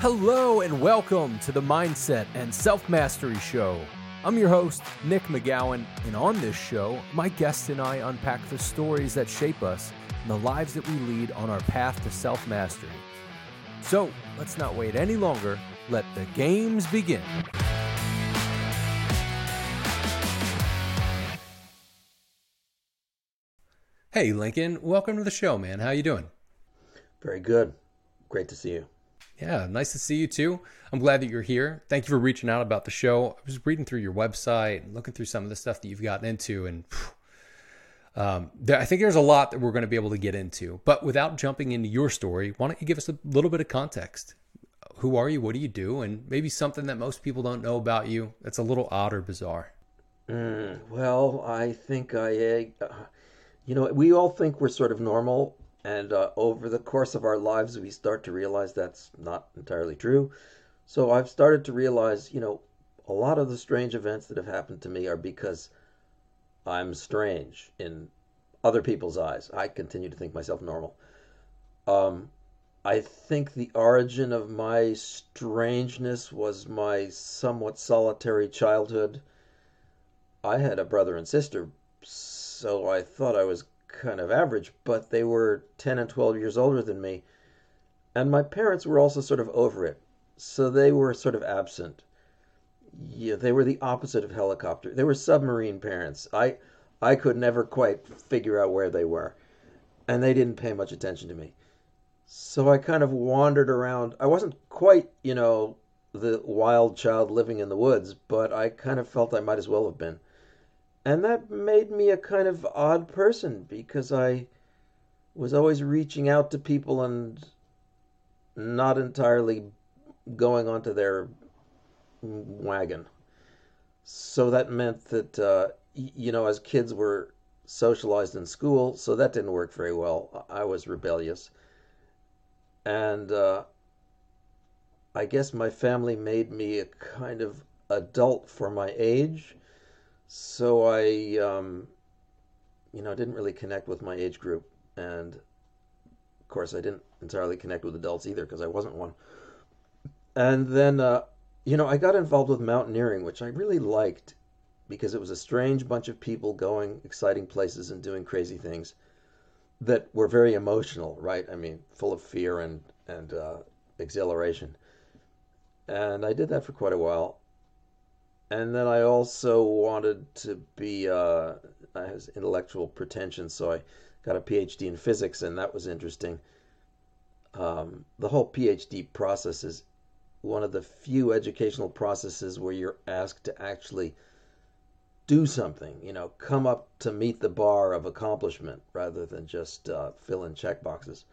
Hello and welcome to the Mindset and Self Mastery Show. I'm your host, Nick McGowan, and on this show, my guests and I unpack the stories that shape us and the lives that we lead on our path to self mastery. So let's not wait any longer. Let the games begin. Hey, Lincoln, welcome to the show, man. How you doing? Very good. Great to see you. Yeah, nice to see you too. I'm glad that you're here. Thank you for reaching out about the show. I was reading through your website and looking through some of the stuff that you've gotten into, and um, there, I think there's a lot that we're going to be able to get into. But without jumping into your story, why don't you give us a little bit of context? Who are you? What do you do? And maybe something that most people don't know about you that's a little odd or bizarre. Mm, well, I think I, uh, you know, we all think we're sort of normal and uh, over the course of our lives, we start to realize that's not entirely true. So I've started to realize, you know, a lot of the strange events that have happened to me are because I'm strange in other people's eyes. I continue to think myself normal. Um, I think the origin of my strangeness was my somewhat solitary childhood. I had a brother and sister, so I thought I was kind of average, but they were 10 and 12 years older than me. And my parents were also sort of over it. So they were sort of absent. Yeah, they were the opposite of helicopter. They were submarine parents. I I could never quite figure out where they were. And they didn't pay much attention to me. So I kind of wandered around. I wasn't quite, you know, the wild child living in the woods, but I kind of felt I might as well have been. And that made me a kind of odd person because I was always reaching out to people and not entirely going onto their wagon. So that meant that, uh, you know, as kids were socialized in school, so that didn't work very well. I was rebellious. And uh, I guess my family made me a kind of adult for my age so I, um, you know, didn't really connect with my age group, and of course, I didn't entirely connect with adults either because I wasn't one. And then, uh, you know, I got involved with mountaineering, which I really liked because it was a strange bunch of people going exciting places and doing crazy things that were very emotional, right? I mean, full of fear and and uh, exhilaration. And I did that for quite a while and then I also wanted to be uh, I has intellectual pretension, so I got a PhD in physics, and that was interesting. Um, the whole PhD process is one of the few educational processes where you're asked to actually do something, you know, come up to meet the bar of accomplishment rather than just uh, fill in check boxes.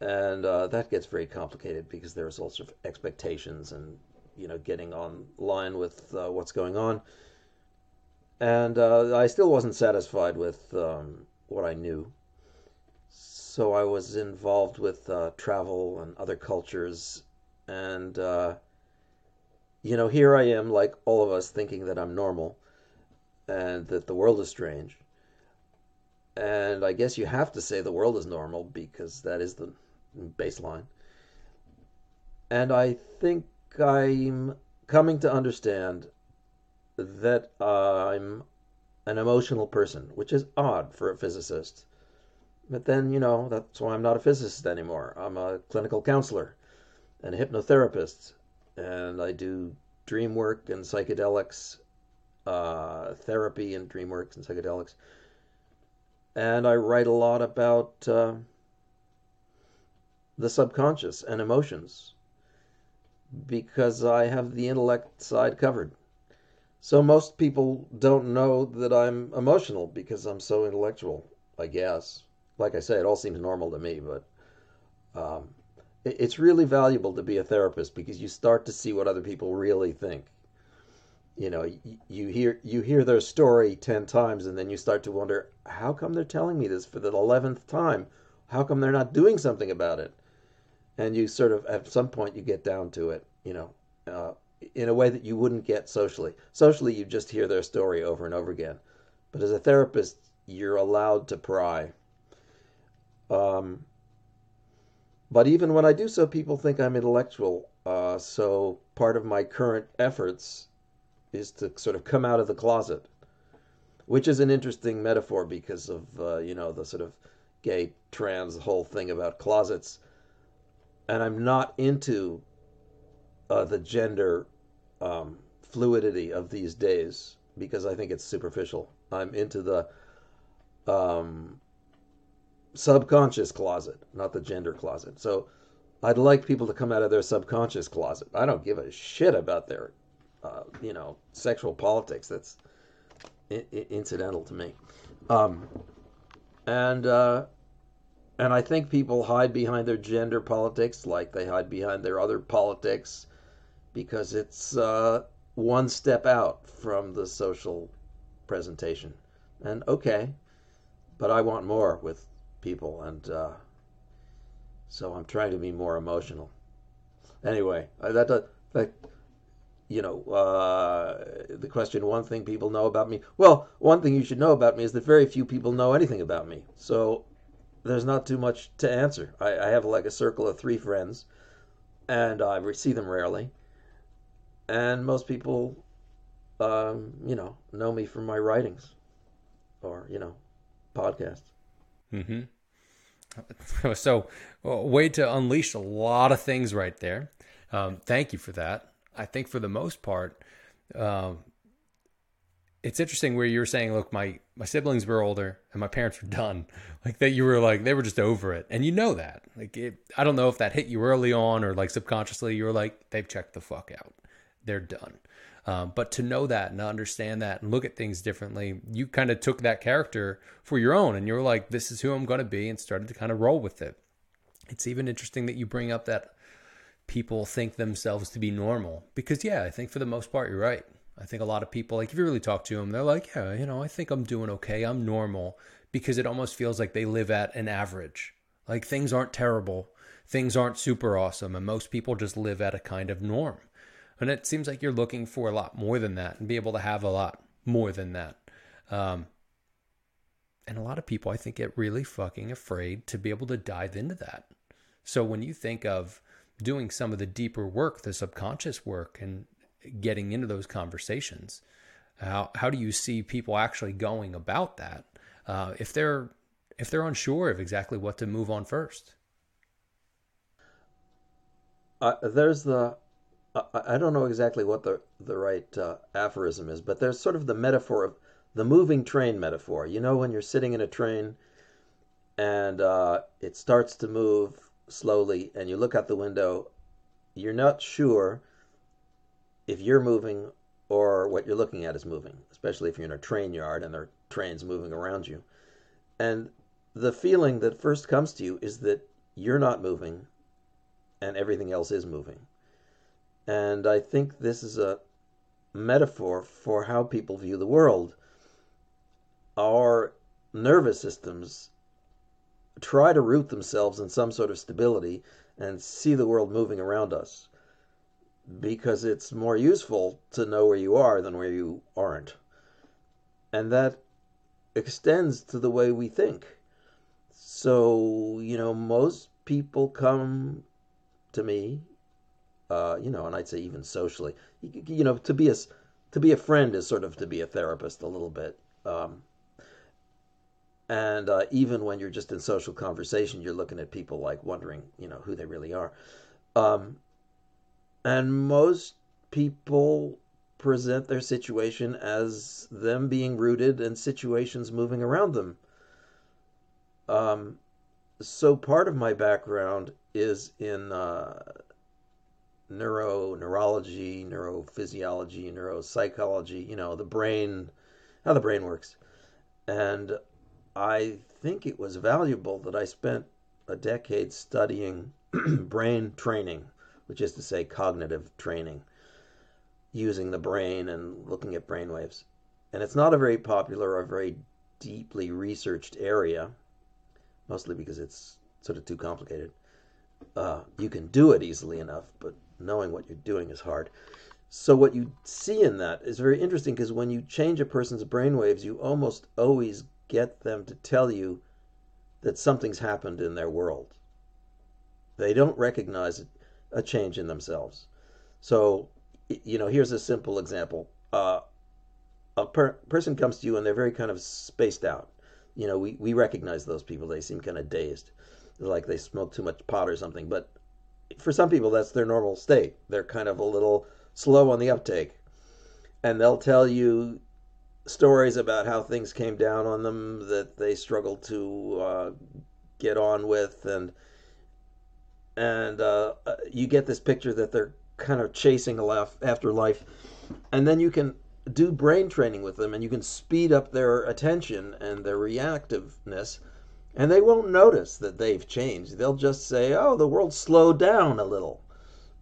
And uh, that gets very complicated because there's all sorts of expectations and you know getting on line with uh, what's going on. And uh, I still wasn't satisfied with um, what I knew. So I was involved with uh, travel and other cultures. And, uh, you know, here I am, like all of us, thinking that I'm normal and that the world is strange. And I guess you have to say the world is normal because that is the baseline. And I think I'm coming to understand that I'm an emotional person, which is odd for a physicist. But then, you know, that's why I'm not a physicist anymore. I'm a clinical counselor and a hypnotherapist, and I do dream work and psychedelics, uh, therapy and dream work and psychedelics. And I write a lot about uh, the subconscious and emotions because I have the intellect side covered. So most people don't know that I'm emotional because I'm so intellectual, I guess. Like I say, it all seems normal to me, but um, it, it's really valuable to be a therapist because you start to see what other people really think. You know, you, you hear you hear their story ten times, and then you start to wonder, how come they're telling me this for the eleventh time? How come they're not doing something about it? And you sort of at some point you get down to it, you know, uh, in a way that you wouldn't get socially. Socially, you just hear their story over and over again, but as a therapist, you're allowed to pry. Um, but even when I do so, people think I'm intellectual. Uh, so part of my current efforts is to sort of come out of the closet, which is an interesting metaphor because of uh, you know the sort of gay trans whole thing about closets, and I'm not into uh, the gender um, fluidity of these days because I think it's superficial. I'm into the um, subconscious closet, not the gender closet. So I'd like people to come out of their subconscious closet. I don't give a shit about their, uh, you know, sexual politics. That's I- incidental to me. Um, and uh, and I think people hide behind their gender politics like they hide behind their other politics because it's uh, one step out from the social presentation. And okay, but I want more with people, and uh, so I'm trying to be more emotional. Anyway, that that you know uh, the question. One thing people know about me. Well, one thing you should know about me is that very few people know anything about me. So there's not too much to answer. I, I have like a circle of three friends, and I see them rarely. And most people, um, you know, know me from my writings, or you know, podcasts. Mm-hmm. So, way to unleash a lot of things right there. Um, thank you for that. I think for the most part, um, it's interesting where you were saying, look, my my siblings were older and my parents were done. Like that, you were like they were just over it, and you know that. Like it, I don't know if that hit you early on or like subconsciously, you were like they've checked the fuck out, they're done. Um, but to know that and understand that and look at things differently, you kind of took that character for your own, and you were like, this is who I'm going to be, and started to kind of roll with it. It's even interesting that you bring up that people think themselves to be normal because yeah, I think for the most part you're right. I think a lot of people, like if you really talk to them, they're like, yeah, you know, I think I'm doing okay. I'm normal because it almost feels like they live at an average. Like things aren't terrible, things aren't super awesome, and most people just live at a kind of norm. And it seems like you're looking for a lot more than that and be able to have a lot more than that. Um, and a lot of people, I think, get really fucking afraid to be able to dive into that. So when you think of doing some of the deeper work, the subconscious work, and getting into those conversations, how how do you see people actually going about that uh, if they're if they're unsure of exactly what to move on first? Uh, there's the I don't know exactly what the the right uh, aphorism is, but there's sort of the metaphor of the moving train metaphor. You know, when you're sitting in a train and uh, it starts to move slowly, and you look out the window, you're not sure if you're moving or what you're looking at is moving, especially if you're in a train yard and there are trains moving around you. And the feeling that first comes to you is that you're not moving and everything else is moving. And I think this is a metaphor for how people view the world. Our nervous systems try to root themselves in some sort of stability and see the world moving around us because it's more useful to know where you are than where you aren't. And that extends to the way we think. So, you know, most people come to me, uh, you know, and I'd say even socially, you know, to be a, to be a friend is sort of to be a therapist a little bit. Um, and uh, even when you're just in social conversation, you're looking at people like wondering, you know, who they really are. Um, and most people present their situation as them being rooted and situations moving around them. Um, so part of my background is in uh, neuro, neurology, neurophysiology, neuropsychology, you know, the brain, how the brain works. And I think it was valuable that I spent a decade studying brain training which is to say cognitive training, using the brain and looking at brain waves. And it's not a very popular or very deeply researched area, mostly because it's sort of too complicated. Uh, you can do it easily enough, but knowing what you're doing is hard. So what you see in that is very interesting because when you change a person's brain waves, you almost always get them to tell you that something's happened in their world They don't recognize a change in themselves. So, you know, here's a simple example. Uh, a per- person comes to you and they're very kind of spaced out. You know, we, we recognize those people. They seem kind of dazed, like they smoke too much pot or something. But for some people, that's their normal state. They're kind of a little slow on the uptake. And they'll tell you stories about how things came down on them that they struggled to uh, get on with. And, and uh, you get this picture that they're kind of chasing a laugh after life. And then you can do brain training with them and you can speed up their attention and their reactiveness and they won't notice that they've changed. They'll just say, "Oh, the world slowed down a little,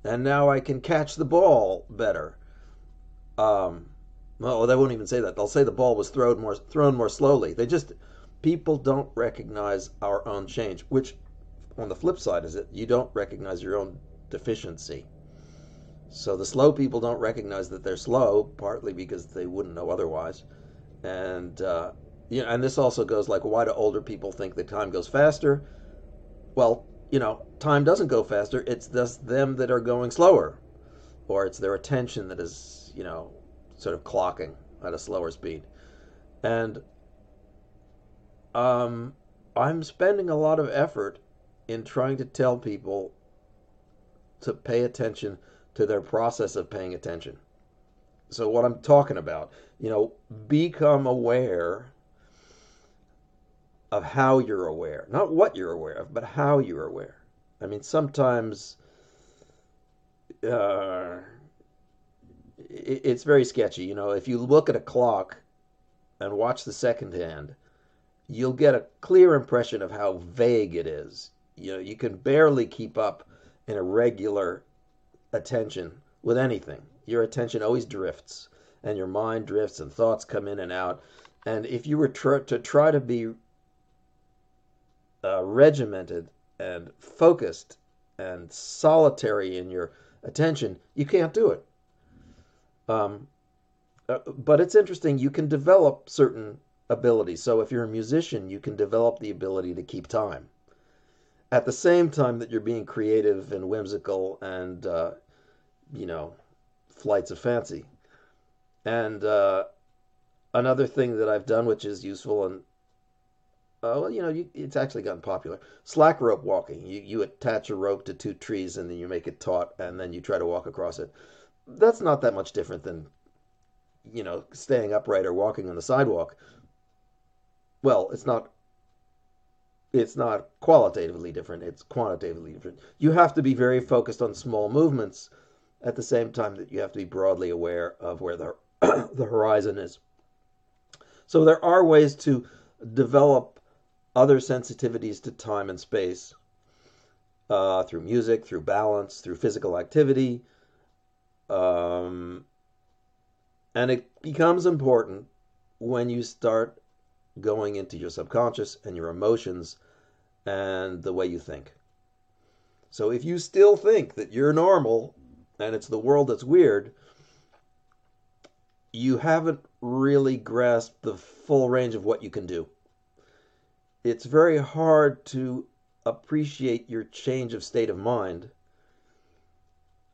and now I can catch the ball better." Um, well, they won't even say that. They'll say the ball was thrown more thrown more slowly. They just people don't recognize our own change, which on the flip side is it you don't recognize your own deficiency. So the slow people don't recognize that they're slow, partly because they wouldn't know otherwise, and uh, you know, and this also goes like, why do older people think that time goes faster? Well, you know, time doesn't go faster. It's just them that are going slower, or it's their attention that is, you know, sort of clocking at a slower speed. And um, I'm spending a lot of effort in trying to tell people to pay attention to their process of paying attention. So, what I'm talking about, you know, become aware of how you're aware. Not what you're aware of, but how you're aware. I mean, sometimes uh, it's very sketchy. You know, if you look at a clock and watch the second hand, you'll get a clear impression of how vague it is. You know, you can barely keep up in a regular attention with anything. Your attention always drifts, and your mind drifts, and thoughts come in and out. And if you were tr- to try to be uh, regimented and focused and solitary in your attention, you can't do it. Um, uh, but it's interesting, you can develop certain abilities. So if you're a musician, you can develop the ability to keep time. At the same time that you're being creative and whimsical and, uh, you know, flights of fancy. And uh, another thing that I've done, which is useful, and uh, well, you know, you, it's actually gotten popular. Slack rope walking. You you attach a rope to two trees and then you make it taut and then you try to walk across it. That's not that much different than, you know, staying upright or walking on the sidewalk. Well, it's not. It's not qualitatively different. It's quantitatively different. You have to be very focused on small movements, at the same time that you have to be broadly aware of where the the horizon is. So there are ways to develop other sensitivities to time and space uh, through music, through balance, through physical activity. Um, and it becomes important when you start going into your subconscious and your emotions and the way you think. So if you still think that you're normal and it's the world that's weird, you haven't really grasped the full range of what you can do it's very hard to appreciate your change of state of mind.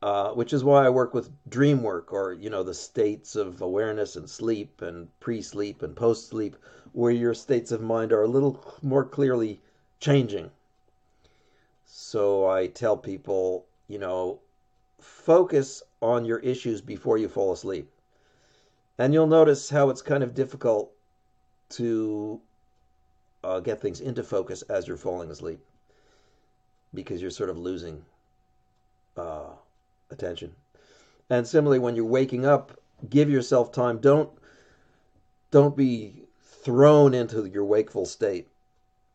Uh, which is why I work with dream work or, you know, the states of awareness and sleep and pre sleep and post sleep, where your states of mind are a little more clearly changing. So I tell people, you know, focus on your issues before you fall asleep. And you'll notice how it's kind of difficult to uh, get things into focus as you're falling asleep because you're sort of losing uh, attention. And similarly, when you're waking up, give yourself time. Don't don't be thrown into your wakeful state.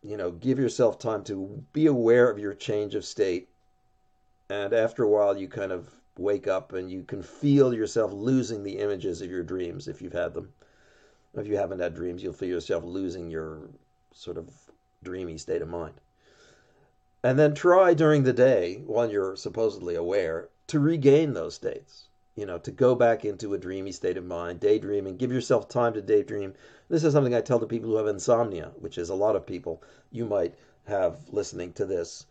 You know, give yourself time to be aware of your change of state. And after a while, you kind of wake up and you can feel yourself losing the images of your dreams if you've had them. If you haven't had dreams, you'll feel yourself losing your sort of dreamy state of mind. And then try during the day, while you're supposedly aware, to regain those states. You know, to go back into a dreamy state of mind, daydreaming, give yourself time to daydream. This is something I tell to people who have insomnia, which is a lot of people you might have listening to this.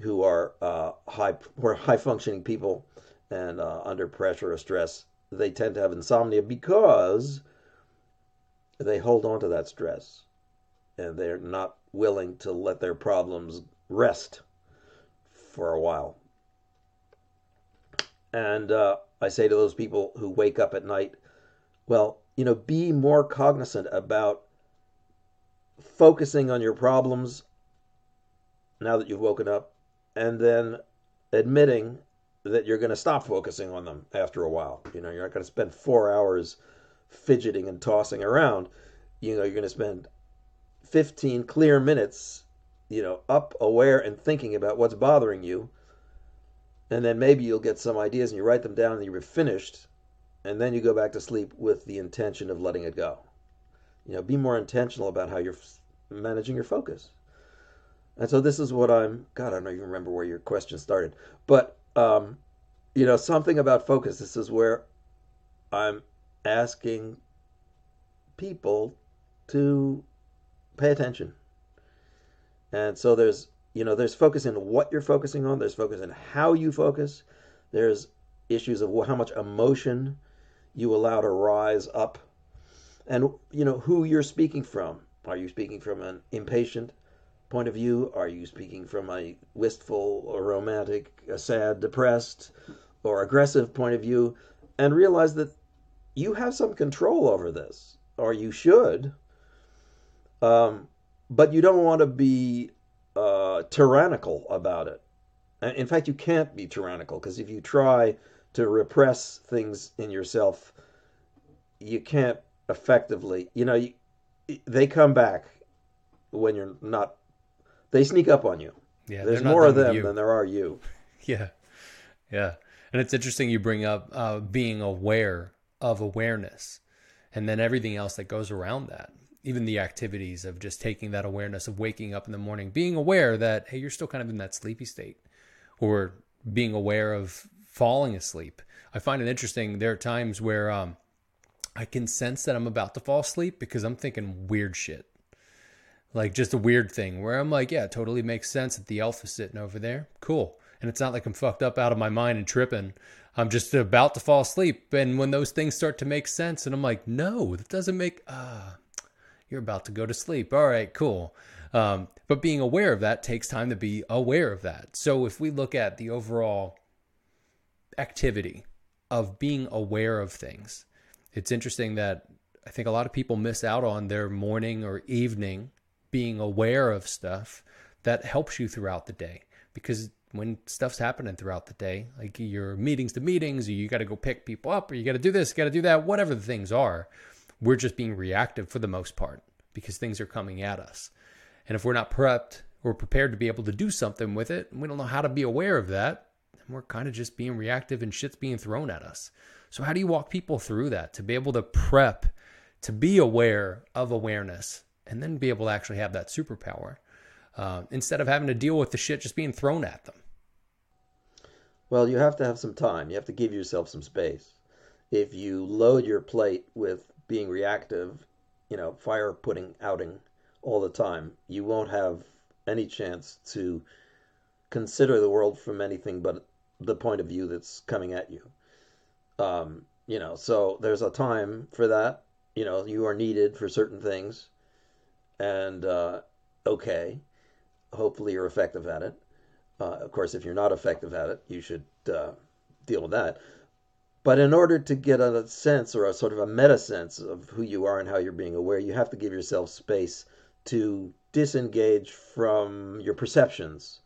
who are uh, high are high functioning people and uh, under pressure or stress, they tend to have insomnia because they hold on to that stress and they're not willing to let their problems rest for a while. And uh, I say to those people who wake up at night, well, you know, be more cognizant about focusing on your problems now that you've woken up and then admitting that you're going to stop focusing on them after a while. You know, you're not going to spend four hours fidgeting and tossing around. You know, you're going to spend 15 clear minutes, you know, up, aware, and thinking about what's bothering you. And then maybe you'll get some ideas and you write them down and you're finished. And then you go back to sleep with the intention of letting it go. You know, be more intentional about how you're managing your focus. And so this is what I'm. God, I don't even remember where your question started, but um, you know, something about focus. This is where I'm asking people to pay attention. And so there's, you know, there's focus in what you're focusing on. There's focus in how you focus. There's issues of how much emotion you allow to rise up, and you know who you're speaking from. Are you speaking from an impatient point of view? Are you speaking from a wistful or romantic, a sad, depressed, or aggressive point of view? And realize that you have some control over this, or you should. Um, but you don't want to be uh, tyrannical about it. In fact, you can't be tyrannical because if you try to repress things in yourself, you can't effectively. You know, you, they come back when you're not they sneak up on you. Yeah, there's more of them than there are you. Yeah, yeah, and it's interesting you bring up uh, being aware of awareness, and then everything else that goes around that. Even the activities of just taking that awareness of waking up in the morning, being aware that hey, you're still kind of in that sleepy state, or being aware of falling asleep. I find it interesting. There are times where um, I can sense that I'm about to fall asleep because I'm thinking weird shit like just a weird thing where I'm like, yeah, totally makes sense that the elf is sitting over there. Cool. And it's not like I'm fucked up out of my mind and tripping. I'm just about to fall asleep. And when those things start to make sense, and I'm like, no, that doesn't make, uh, you're about to go to sleep. All right, cool. Um, but being aware of that takes time to be aware of that. So if we look at the overall activity of being aware of things, it's interesting that I think a lot of people miss out on their morning or evening being aware of stuff that helps you throughout the day because when stuff's happening throughout the day, like your meetings to meetings, you got to go pick people up, or you got to do this, got to do that, whatever the things are, we're just being reactive for the most part because things are coming at us. And if we're not prepped or prepared to be able to do something with it, we don't know how to be aware of that, and we're kind of just being reactive and shit's being thrown at us. So, how do you walk people through that to be able to prep, to be aware of awareness, and then be able to actually have that superpower uh, instead of having to deal with the shit just being thrown at them. Well, you have to have some time. You have to give yourself some space. If you load your plate with being reactive, you know, fire putting outing all the time, you won't have any chance to consider the world from anything but the point of view that's coming at you. Um, you know, so there's a time for that. You know, you are needed for certain things and uh, okay. Hopefully, you're effective at it. Uh, of course, if you're not effective at it, you should uh, deal with that. But in order to get a sense or a sort of a meta sense of who you are and how you're being aware, you have to give yourself space to disengage from your perceptions.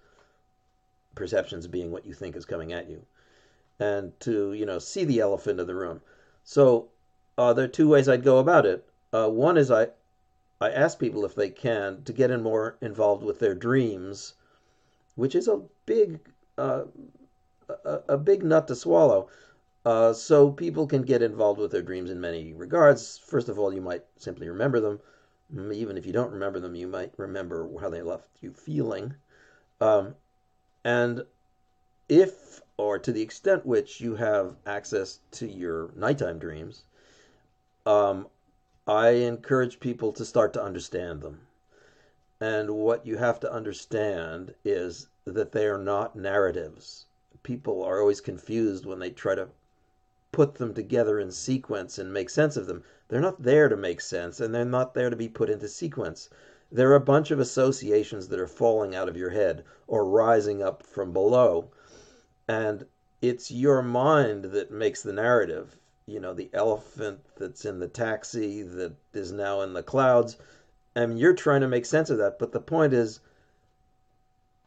Perceptions being what you think is coming at you, and to you know see the elephant in the room. So uh, there are two ways I'd go about it. Uh, one is I I ask people if they can to get in more involved with their dreams, which is a big uh, a, a, big nut to swallow. Uh, so people can get involved with their dreams in many regards. First of all, you might simply remember them. Mm, even if you don't remember them, you might remember how they left you feeling. Um, and if or to the extent which you have access to your nighttime dreams, um, I encourage people to start to understand them. And what you have to understand is that they are not narratives. People are always confused when they try to put them together in sequence and make sense of them. They're not there to make sense and they're not there to be put into sequence. They're a bunch of associations that are falling out of your head or rising up from below. And it's your mind that makes the narrative. You know, the elephant that's in the taxi that is now in the clouds. Mean, you're trying to make sense of that. But the point is,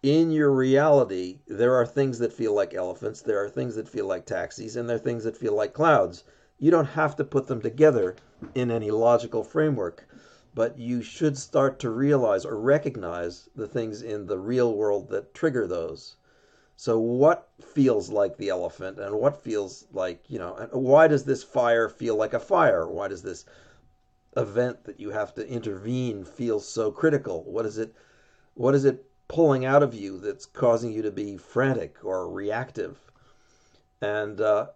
in your reality, there are things that feel like elephants, there are things that feel like taxis, and there are things that feel like clouds. You don't have to put them together in any logical framework, but you should start to realize or recognize the things in the real world that trigger those. So, what feels like the elephant, and what feels like, you know, why does this fire feel like a fire? Why does this event that you have to intervene feel so critical? What is it? What is it pulling out of you that's causing you to be frantic or reactive? And uh,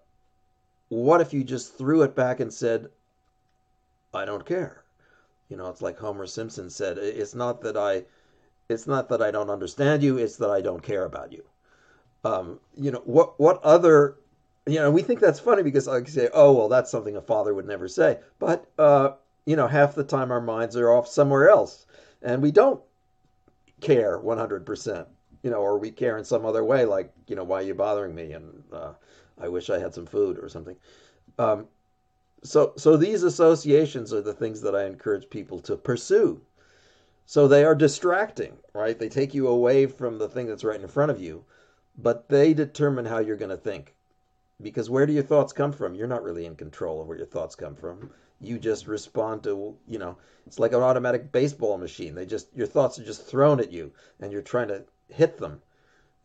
what if you just threw it back and said, I don't care? You know, it's like Homer Simpson said, it's not that I it's not that I don't understand you, it's that I don't care about you. Um, you know, what what other you know, we think that's funny because I say, oh well, that's something a father would never say. But uh, you know, half the time our minds are off somewhere else, and we don't care 100%, you know, or we care in some other way, like, you know, why are you bothering me? And uh, I wish I had some food or something. Um, so, so these associations are the things that I encourage people to pursue. So they are distracting, right? They take you away from the thing that's right in front of you, but they determine how you're going to think. Because where do your thoughts come from? You're not really in control of where your thoughts come from you just respond to you know it's like an automatic baseball machine. They just your thoughts are just thrown at you and you're trying to hit them.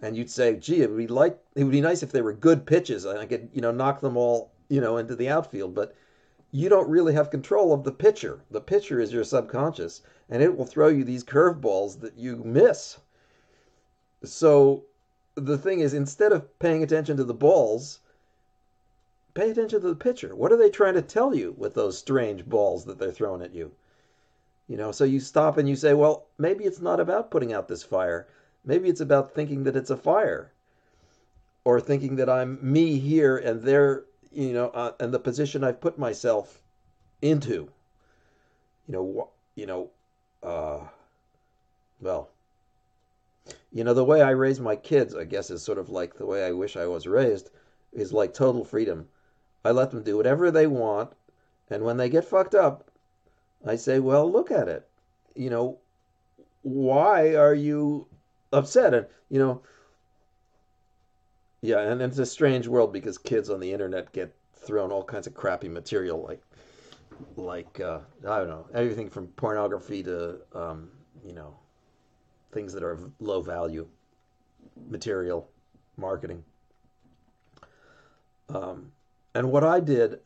And you'd say gee it would be like it would be nice if they were good pitches. And i could you know knock them all you know into the outfield. But you don't really have control of the pitcher. The pitcher is your subconscious and it will throw you these curveballs that you miss. So the thing is instead of paying attention to the balls Pay attention to the pitcher. What are they trying to tell you with those strange balls that they're throwing at you? You know, so you stop and you say, well, maybe it's not about putting out this fire. Maybe it's about thinking that it's a fire. Or thinking that I'm me here and they're, you know, uh, and the position I've put myself into. You know, you know, uh, well, you know, the way I raise my kids, I guess, is sort of like the way I wish I was raised, is like total freedom. I let them do whatever they want. And when they get fucked up, I say, well, look at it. You know, why are you upset? And, you know, yeah, and it's a strange world because kids on the internet get thrown all kinds of crappy material like, like, uh, I don't know, everything from pornography to, um, you know, things that are of low value material marketing. Um, and what I did,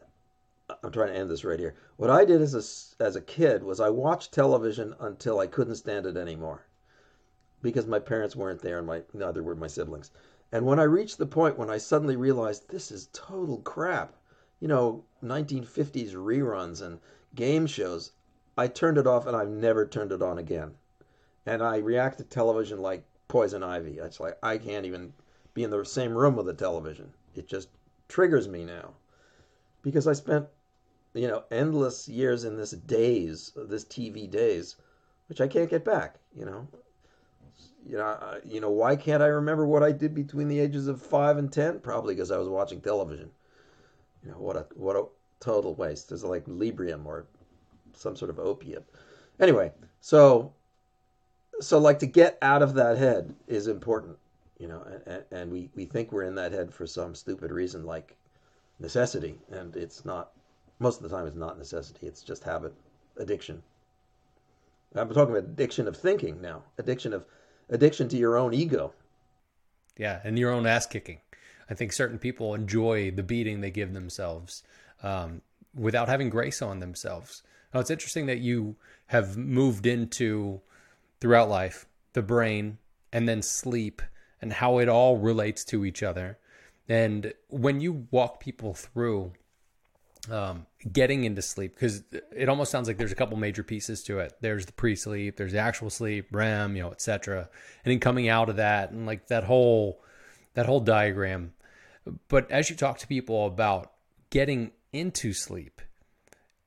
I'm trying to end this right here. What I did as a, as a kid was I watched television until I couldn't stand it anymore because my parents weren't there and my neither were my siblings. And when I reached the point when I suddenly realized this is total crap, you know, 1950s reruns and game shows, I turned it off and I've never turned it on again. And I react to television like poison ivy. It's like I can't even be in the same room with the television. It just triggers me now because I spent you know endless years in this daze, this TV daze, which I can't get back. You know, you know, you know why can't I remember what I did between the ages of five and ten? Probably because I was watching television. You know what a what a total waste. There's like Librium or some sort of opiate. Anyway, so so like to get out of that head is important you know, and, and we, we think we're in that head for some stupid reason like necessity, and it's not. Most of the time, it's not necessity. It's just habit, addiction. I'm talking about addiction of thinking now, addiction of addiction to your own ego. Yeah, and your own ass kicking. I think certain people enjoy the beating they give themselves um, without having grace on themselves. Now, it's interesting that you have moved into throughout life the brain and then sleep and how it all relates to each other. And when you walk people through um, getting into sleep because it almost sounds like there's a couple major pieces to it. There's the pre-sleep, there's the actual sleep, REM, you know, etc. And then coming out of that and like that whole that whole diagram. But as you talk to people about getting into sleep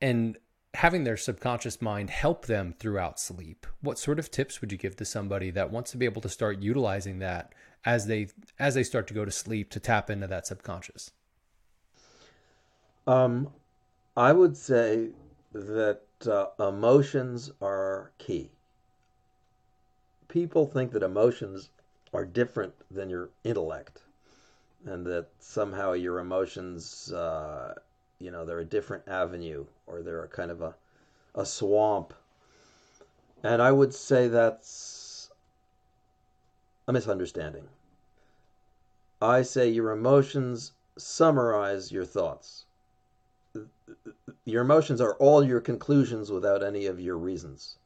and having their subconscious mind help them throughout sleep, what sort of tips would you give to somebody that wants to be able to start utilizing that as they as they start to go to sleep to tap into that subconscious? Um, I would say that uh, emotions are key. People think that emotions are different than your intellect, and that somehow your emotions, uh, you know, they're a different avenue or they're a kind of a, a swamp. And I would say that's a misunderstanding. I say your emotions summarize your thoughts your emotions are all your conclusions without any of your reasons.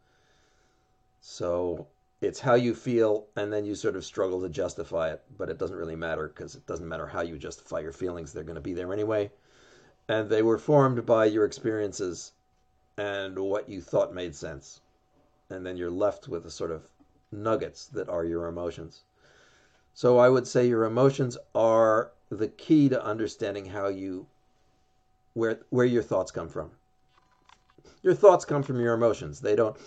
So it's how you feel, and then you sort of struggle to justify it, but it doesn't really matter because it doesn't matter how you justify your feelings, they're going to be there anyway. And they were formed by your experiences and what you thought made sense. And then you're left with the sort of nuggets that are your emotions. So I would say your emotions are the key to understanding how you where where your thoughts come from. Your thoughts come from your emotions. They don't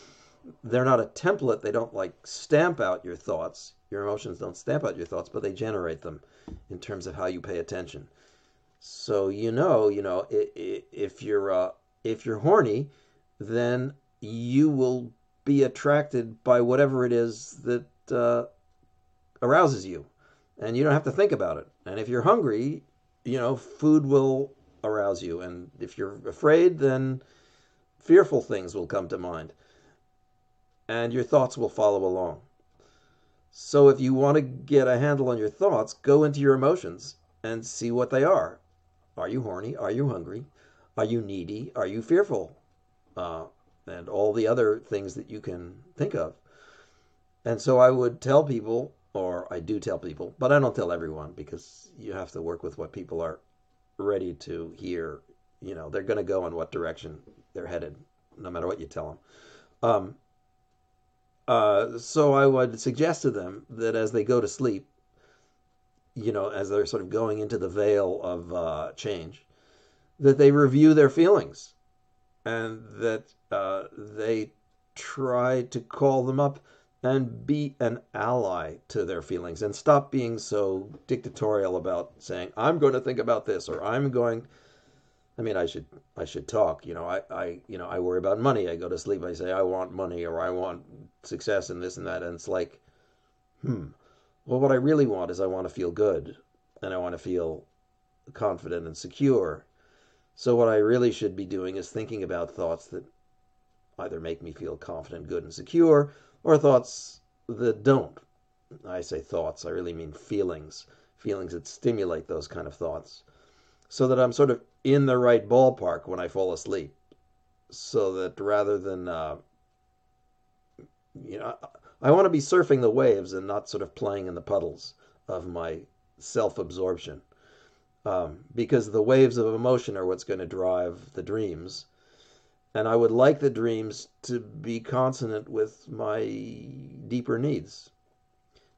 they're not a template. They don't like stamp out your thoughts. Your emotions don't stamp out your thoughts, but they generate them in terms of how you pay attention. So you know, you know, if you're uh, if you're horny, then you will be attracted by whatever it is that uh, arouses you, and you don't have to think about it. And if you're hungry, you know, food will arouse you. And if you're afraid, then fearful things will come to mind. And your thoughts will follow along. So if you want to get a handle on your thoughts, go into your emotions and see what they are. Are you horny? Are you hungry? Are you needy? Are you fearful? Uh, and all the other things that you can think of. And so I would tell people, or I do tell people, but I don't tell everyone because you have to work with what people are ready to hear. You know, they're going to go in what direction they're headed, no matter what you tell them. Um, uh, so I would suggest to them that as they go to sleep, you know, as they're sort of going into the veil of uh, change, that they review their feelings and that uh, they try to call them up and be an ally to their feelings and stop being so dictatorial about saying i'm going to think about this or i'm going i mean i should i should talk you know i i you know i worry about money. I go to sleep i say i want money or i want success and this and that and it's like hmm well what i really want is i want to feel good and i want to feel confident and secure so what i really should be doing is thinking about thoughts that either make me feel confident good and secure or thoughts that don't. I say thoughts, I really mean feelings, feelings that stimulate those kind of thoughts, so that I'm sort of in the right ballpark when I fall asleep. So that rather than, uh, you know, I want to be surfing the waves and not sort of playing in the puddles of my self absorption. Um, because the waves of emotion are what's going to drive the dreams and I would like the dreams to be consonant with my deeper needs.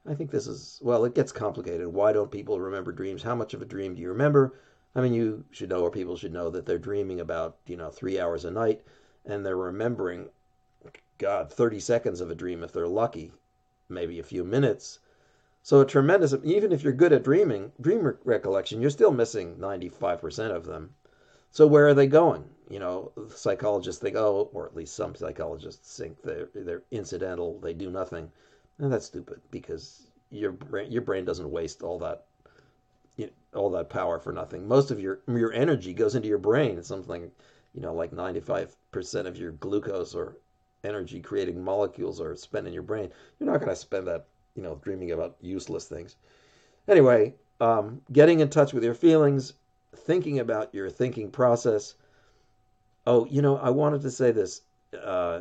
I think this is, well, it gets complicated. Why don't people remember dreams? How much of a dream do you remember? I mean, you should know, or people should know, that they're dreaming about, you know, three hours a night, and they're remembering, God, 30 seconds of a dream if they're lucky, maybe a few minutes. So a tremendous, even if you're good at dreaming, dream recollection, you're still missing 95% of them. So where are they going? You know, psychologists think, oh, or at least some psychologists think they're they're incidental. They do nothing, and that's stupid because your brain your brain doesn't waste all that you know, all that power for nothing. Most of your your energy goes into your brain. It's something you know like 95% of your glucose or energy creating molecules are spent in your brain. You're not going to spend that you know dreaming about useless things. Anyway, um, getting in touch with your feelings thinking about your thinking process. Oh, you know, I wanted to say this, uh,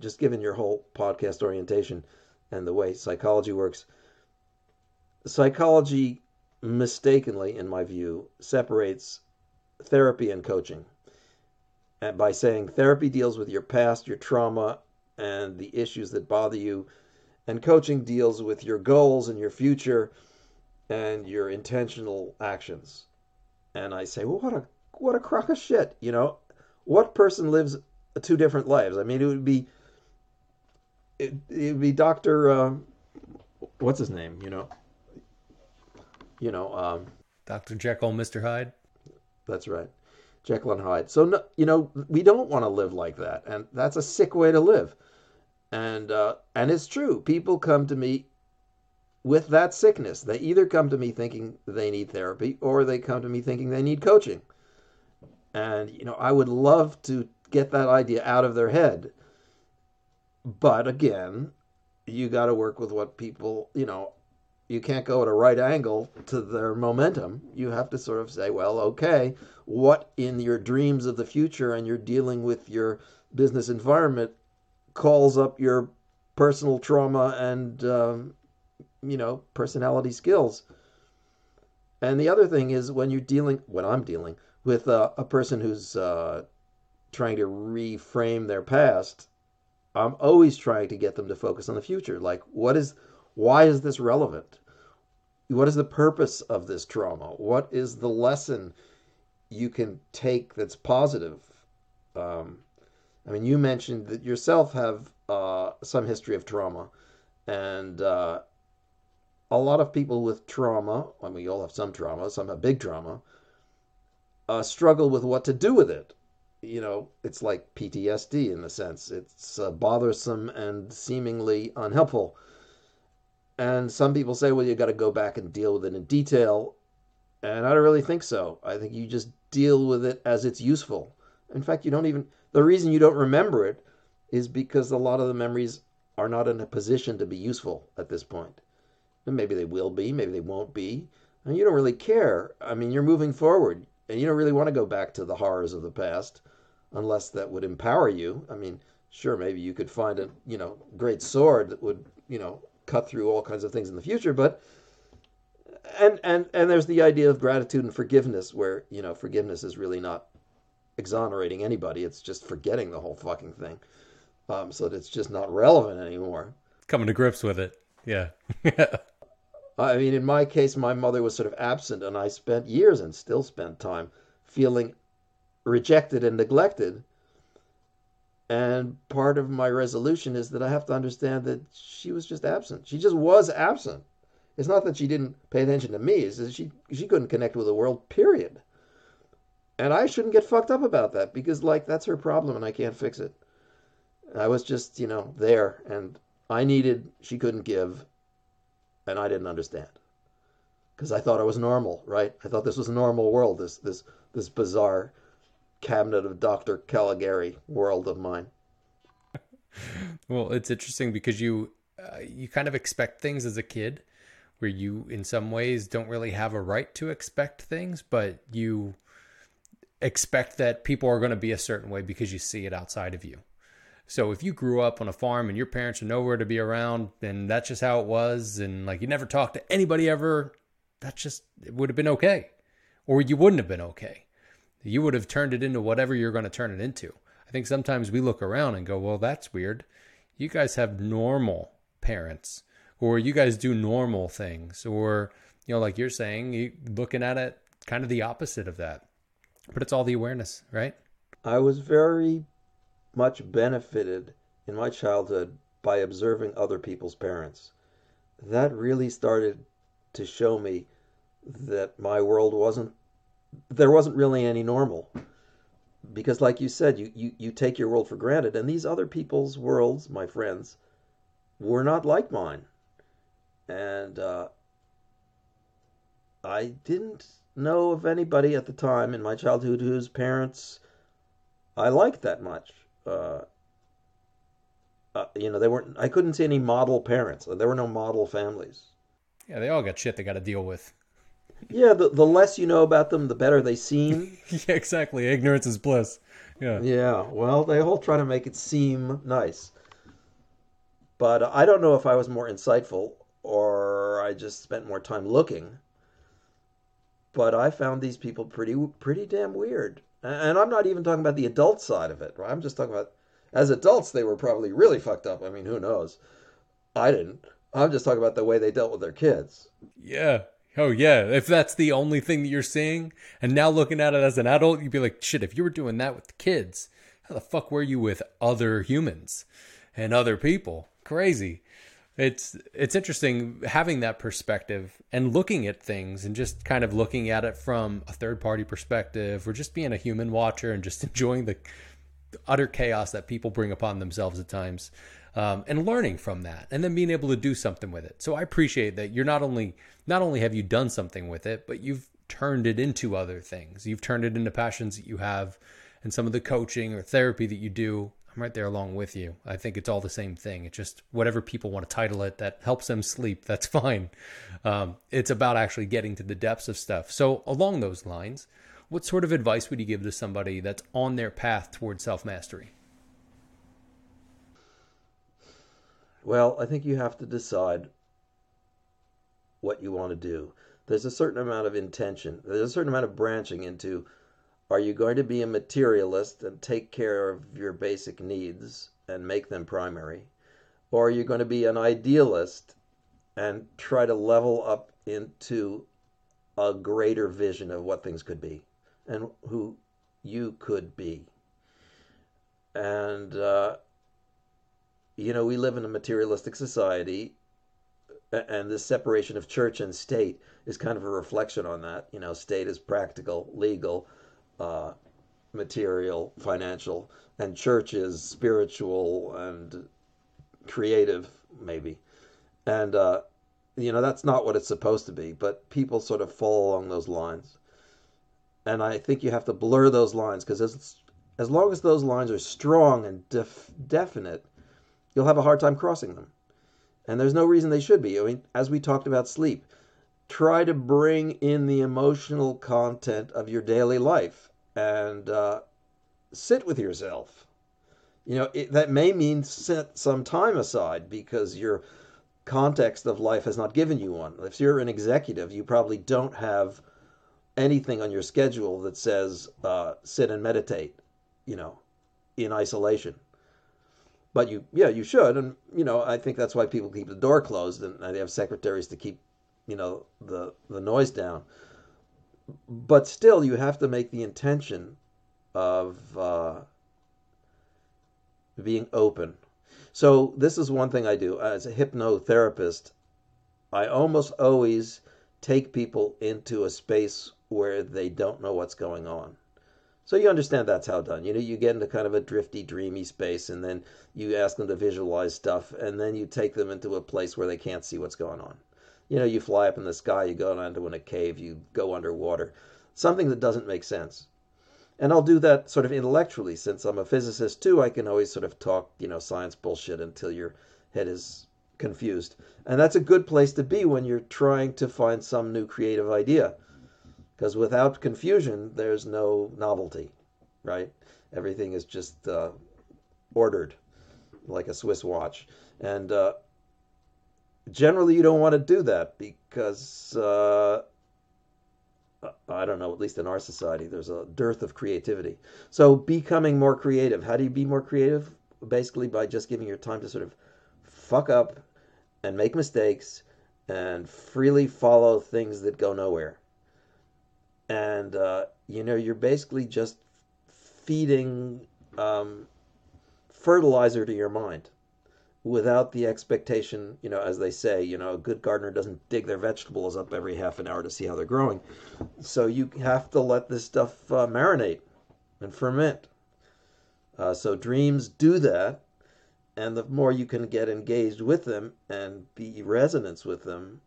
just given your whole podcast orientation and the way psychology works. Psychology mistakenly, in my view, separates therapy and coaching. And by saying therapy deals with your past, your trauma, and the issues that bother you, and coaching deals with your goals and your future and your intentional actions. And I say, well, what a what a crock of shit, you know? What person lives two different lives? I mean, it would be it would be Doctor uh, what's his name, you know? You know, um, Dr. Jekyll, Mr. Hyde. That's right. Jekyll and Hyde. So, no, you know, we don't want to live like that. And that's a sick way to live. And, uh, and it's true. People come to me with that sickness. They either come to me thinking they need therapy or they come to me thinking they need coaching. And, you know, I would love to get that idea out of their head. But again, you got to work with what people, you know, you can't go at a right angle to their momentum. You have to sort of say, well, okay, what in your dreams of the future and you're dealing with your business environment calls up your personal trauma and, um, you know, personality skills. And the other thing is when you're dealing, when I'm dealing with a person who's uh, trying to reframe their past, I'm always trying to get them to focus on the future. Like, what is, why is this relevant? What is the purpose of this trauma? What is the lesson you can take that's positive? Um, I mean, you mentioned that yourself have uh, some history of trauma, and uh, a lot of people with trauma, I mean, we all have some trauma, some have big trauma, uh, struggle with what to do with it. You know, it's like PTSD in a sense. It's uh, bothersome and seemingly unhelpful. And some people say, well, you got to go back and deal with it in detail. And I don't really think so. I think you just deal with it as it's useful. In fact, you don't even, the reason you don't remember it is because a lot of the memories are not in a position to be useful at this point. And maybe they will be, maybe they won't be. And you don't really care. I mean, you're moving forward and you don't really want to go back to the horrors of the past unless that would empower you. I mean, sure, maybe you could find a, you know, great sword that would, you know, cut through all kinds of things in the future, but and and and there's the idea of gratitude and forgiveness where, you know, forgiveness is really not exonerating anybody. It's just forgetting the whole fucking thing. Um, so that it's just not relevant anymore. Coming to grips with it. Yeah. I mean, in my case, my mother was sort of absent, and I spent years and still spent time feeling rejected and neglected. And part of my resolution is that I have to understand that she was just absent. She just was absent. It's not that she didn't pay attention to me, it's that she, she couldn't connect with the world, period. And I shouldn't get fucked up about that because, like, that's her problem and I can't fix it. I was just, you know, there and I needed, she couldn't give, and I didn't understand because I thought it was normal, right? I thought this was a normal world, this this this bizarre cabinet of Dr. Caligari world of mine. well, it's interesting because you uh, you kind of expect things as a kid where you in some ways don't really have a right to expect things, but you expect that people are going to be a certain way because you see it outside of you. So if you grew up on a farm and your parents are nowhere to be around and that's just how it was and like you never talked to anybody ever, that's just it would have been okay. Or you wouldn't have been okay. You would have turned it into whatever you're going to turn it into. I think sometimes we look around and go, "Well, that's weird. You guys have normal parents or you guys do normal things or you know like you're saying, you looking at it kind of the opposite of that." But it's all the awareness, right? I was very much benefited in my childhood by observing other people's parents. That really started to show me that my world wasn't there wasn't really any normal because like you said you, you you take your world for granted and these other people's worlds my friends were not like mine and uh, i didn't know of anybody at the time in my childhood whose parents i liked that much uh, uh, you know, they weren't. I couldn't see any model parents. There were no model families. Yeah, they all got shit they got to deal with. Yeah, the the less you know about them, the better they seem. yeah, exactly. Ignorance is bliss. Yeah. Yeah. Well, they all try to make it seem nice. But I don't know if I was more insightful or I just spent more time looking. But I found these people pretty pretty damn weird. And I'm not even talking about the adult side of it, right? I'm just talking about as adults, they were probably really fucked up. I mean, who knows? I didn't. I'm just talking about the way they dealt with their kids. Yeah. Oh yeah. If that's the only thing that you're seeing, and now looking at it as an adult, you'd be like, shit. If you were doing that with kids, how the fuck were you with other humans and other people? Crazy. It's it's interesting having that perspective and looking at things and just kind of looking at it from a third party perspective, or just being a human watcher and just enjoying the utter chaos that people bring upon themselves at times um, and learning from that and then being able to do something with it. So i appreciate that you're not only not only have you done something with it but you've turned it into other things. You've turned it into passions that you have and some of the coaching or therapy that you do. I'm right there along with you. I think it's all the same thing. It's just whatever people want to title it that helps them sleep that's fine. Um, it's about actually getting to the depths of stuff. So along those lines what sort of advice would you give to somebody that's on their path towards self mastery? Well, I think you have to decide what you want to do. There's a certain amount of intention, there's a certain amount of branching into are you going to be a materialist and take care of your basic needs and make them primary? Or are you going to be an idealist and try to level up into a greater vision of what things could be? and who you could be. And, uh, you know, we live in a materialistic society, and this separation of church and state is kind of a reflection on that. You know, state is practical, legal, uh, material, financial, and church is spiritual and creative, maybe. And, uh, you know, that's not what it's supposed to be, but people sort of fall along those lines and I think you have to blur those lines because as as long as those lines are strong and def, definite, you'll have a hard time crossing them. And there's no reason they should be. I mean, as we talked about sleep, try to bring in the emotional content of your daily life and uh, sit with yourself. You know, it, that may mean set some time aside because your context of life has not given you one. If you're an executive, you probably don't have anything on your schedule that says uh, sit and meditate, you know, in isolation. But you, yeah, you should, and you know, I think that's why people keep the door closed and they have secretaries to keep, you know, the the noise down. But still, you have to make the intention of uh, being open. So this is one thing I do as a hypnotherapist. I almost always take people into a space where they don't know what's going on. So you understand that's how done. You know, you get into kind of a drifty, dreamy space, and then you ask them to visualize stuff, and then you take them into a place where they can't see what's going on. You know, you fly up in the sky, you go into in a cave, you go underwater, something that doesn't make sense. And I'll do that sort of intellectually, since I'm a physicist too. I can always sort of talk, you know, science bullshit until your head is confused. And that's a good place to be when you're trying to find some new creative idea because without confusion, there's no novelty, right? Everything is just uh, ordered like a Swiss watch. And uh, generally, you don't want to do that because, uh, I don't know, at least in our society, there's a dearth of creativity. So, becoming more creative. How do you be more creative? Basically, by just giving your time to sort of fuck up and make mistakes and freely follow things that go nowhere and uh, you know you're basically just feeding um, fertilizer to your mind without the expectation you know as they say you know a good gardener doesn't dig their vegetables up every half an hour to see how they're growing. So you have to let this stuff uh, marinate and ferment. Uh, so dreams do that and the more you can get engaged with them and be resonance with them.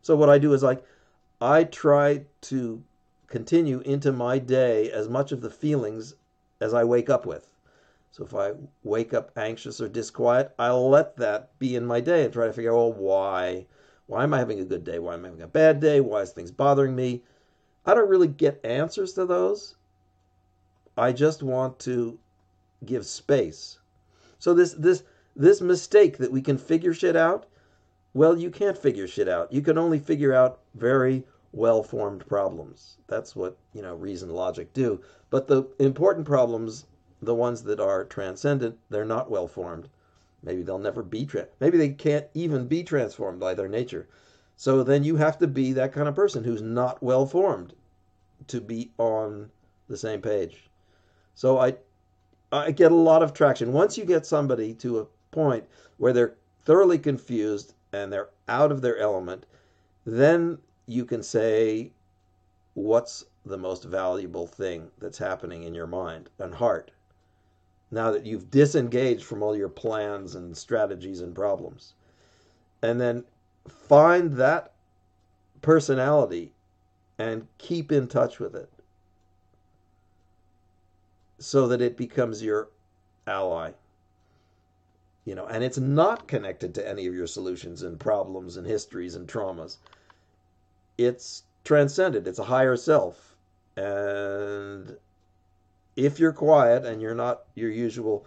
So what i do is like I try to continue into my day as much of the feelings as I wake up with. So if I wake up anxious or disquiet, I'll let that be in my day and try to figure out, well, why? Why am I having a good day? Why am I having a bad day? Why is things bothering me? I don't really get answers to those. I just want to give space. So this this this mistake that we can figure shit out well, you can't figure shit out. You can only figure out very well-formed problems. That's what, you know, reason logic do. But the important problems, the ones that are transcendent, they're not well-formed. Maybe they'll never be tra- maybe they can't even be transformed by their nature. So then you have to be that kind of person who's not well-formed to be on the same page. So I I get a lot of traction. Once you get somebody to a point where they're thoroughly confused and they're out of their element, then you can say what's the most valuable thing that's happening in your mind and heart now that you've disengaged from all your plans and strategies and problems. And then find that personality and keep in touch with it so that it becomes your ally. You know, and it's not connected to any of your solutions and problems and histories and traumas. It's transcended, it's a higher self. And if you're quiet and you're not your usual,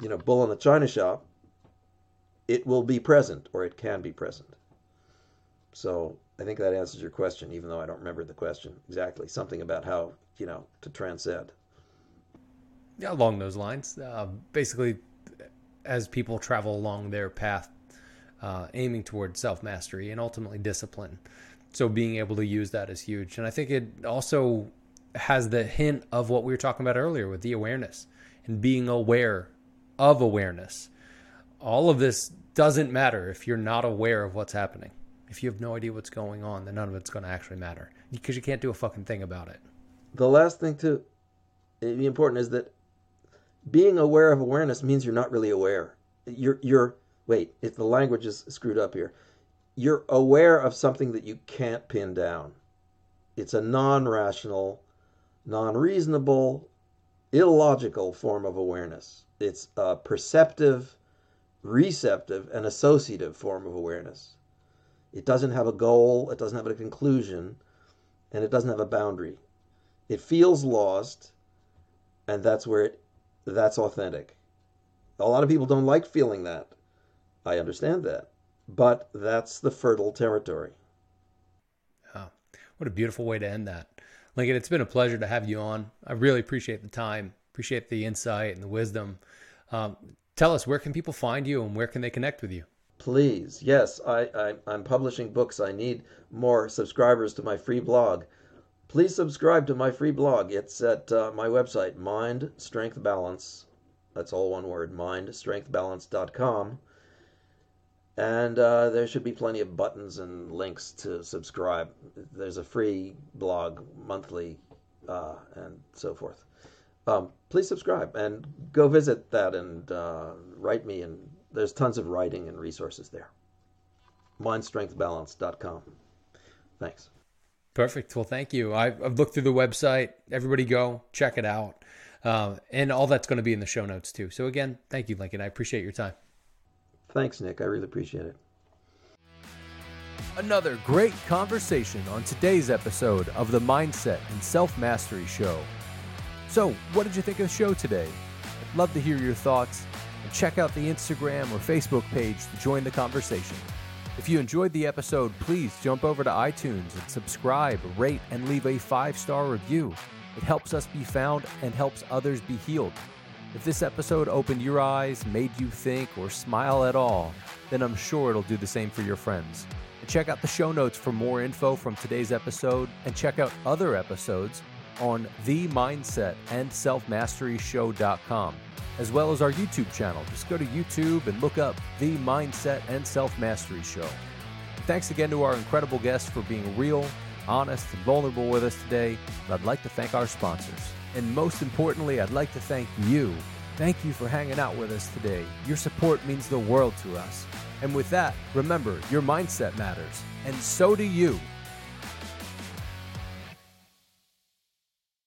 you know, bull in the china shop, it will be present or it can be present. So I think that answers your question, even though I don't remember the question exactly. Something about how, you know, to transcend. Yeah, along those lines. Uh, basically, as people travel along their path, uh, aiming towards self mastery and ultimately discipline. So being able to use that is huge. And I think it also has the hint of what we were talking about earlier with the awareness and being aware of awareness. All of this doesn't matter if you're not aware of what's happening. If you have no idea what's going on, then none of it's going to actually matter because you can't do a fucking thing about it. The last thing to be important is that being aware of awareness means you're not really aware. You're you're wait, if the language is screwed up here. You're aware of something that you can't pin down. It's a non-rational, non-reasonable, illogical form of awareness. It's a perceptive, receptive, and associative form of awareness. It doesn't have a goal, it doesn't have a conclusion, and it doesn't have a boundary. It feels lost, and that's where it that's authentic. A lot of people don't like feeling that. I understand that. But that's the fertile territory. What a beautiful way to end that. Lincoln, it's been a pleasure to have you on. I really appreciate the time, appreciate the insight and the wisdom. Um, tell us, where can people find you and where can they connect with you? Please, yes, I, I, I'm publishing books. I need more subscribers to my free blog please subscribe to my free blog. It's at uh, my website, Mind Strength Balance. That's all one word, mindstrengthbalance.com. And uh, there should be plenty of buttons and links to subscribe. There's a free blog monthly uh, and so forth. Um, please subscribe and go visit that and uh, write me. And there's tons of writing and resources there. Mindstrengthbalance.com. Thanks. Perfect. Well, thank you. I've, I've looked through the website. Everybody go check it out. Uh, and all that's going to be in the show notes too. So again, thank you, Lincoln. I appreciate your time. Thanks, Nick. I really appreciate it. Another great conversation on today's episode of the Mindset and Self Mastery Show. So, what did you think of the show today? I'd love to hear your thoughts and check out the Instagram or Facebook page to join the conversation. If you enjoyed the episode, please jump over to iTunes and subscribe, rate, and leave a five star review. It helps us be found and helps others be healed. If this episode opened your eyes, made you think, or smile at all, then I'm sure it'll do the same for your friends. And check out the show notes for more info from today's episode and check out other episodes on the Mindset and Self Mastery as well as our YouTube channel. Just go to YouTube and look up The Mindset and Self Mastery Show. Thanks again to our incredible guests for being real, honest, and vulnerable with us today. I'd like to thank our sponsors. And most importantly, I'd like to thank you. Thank you for hanging out with us today. Your support means the world to us. And with that, remember, your mindset matters, and so do you.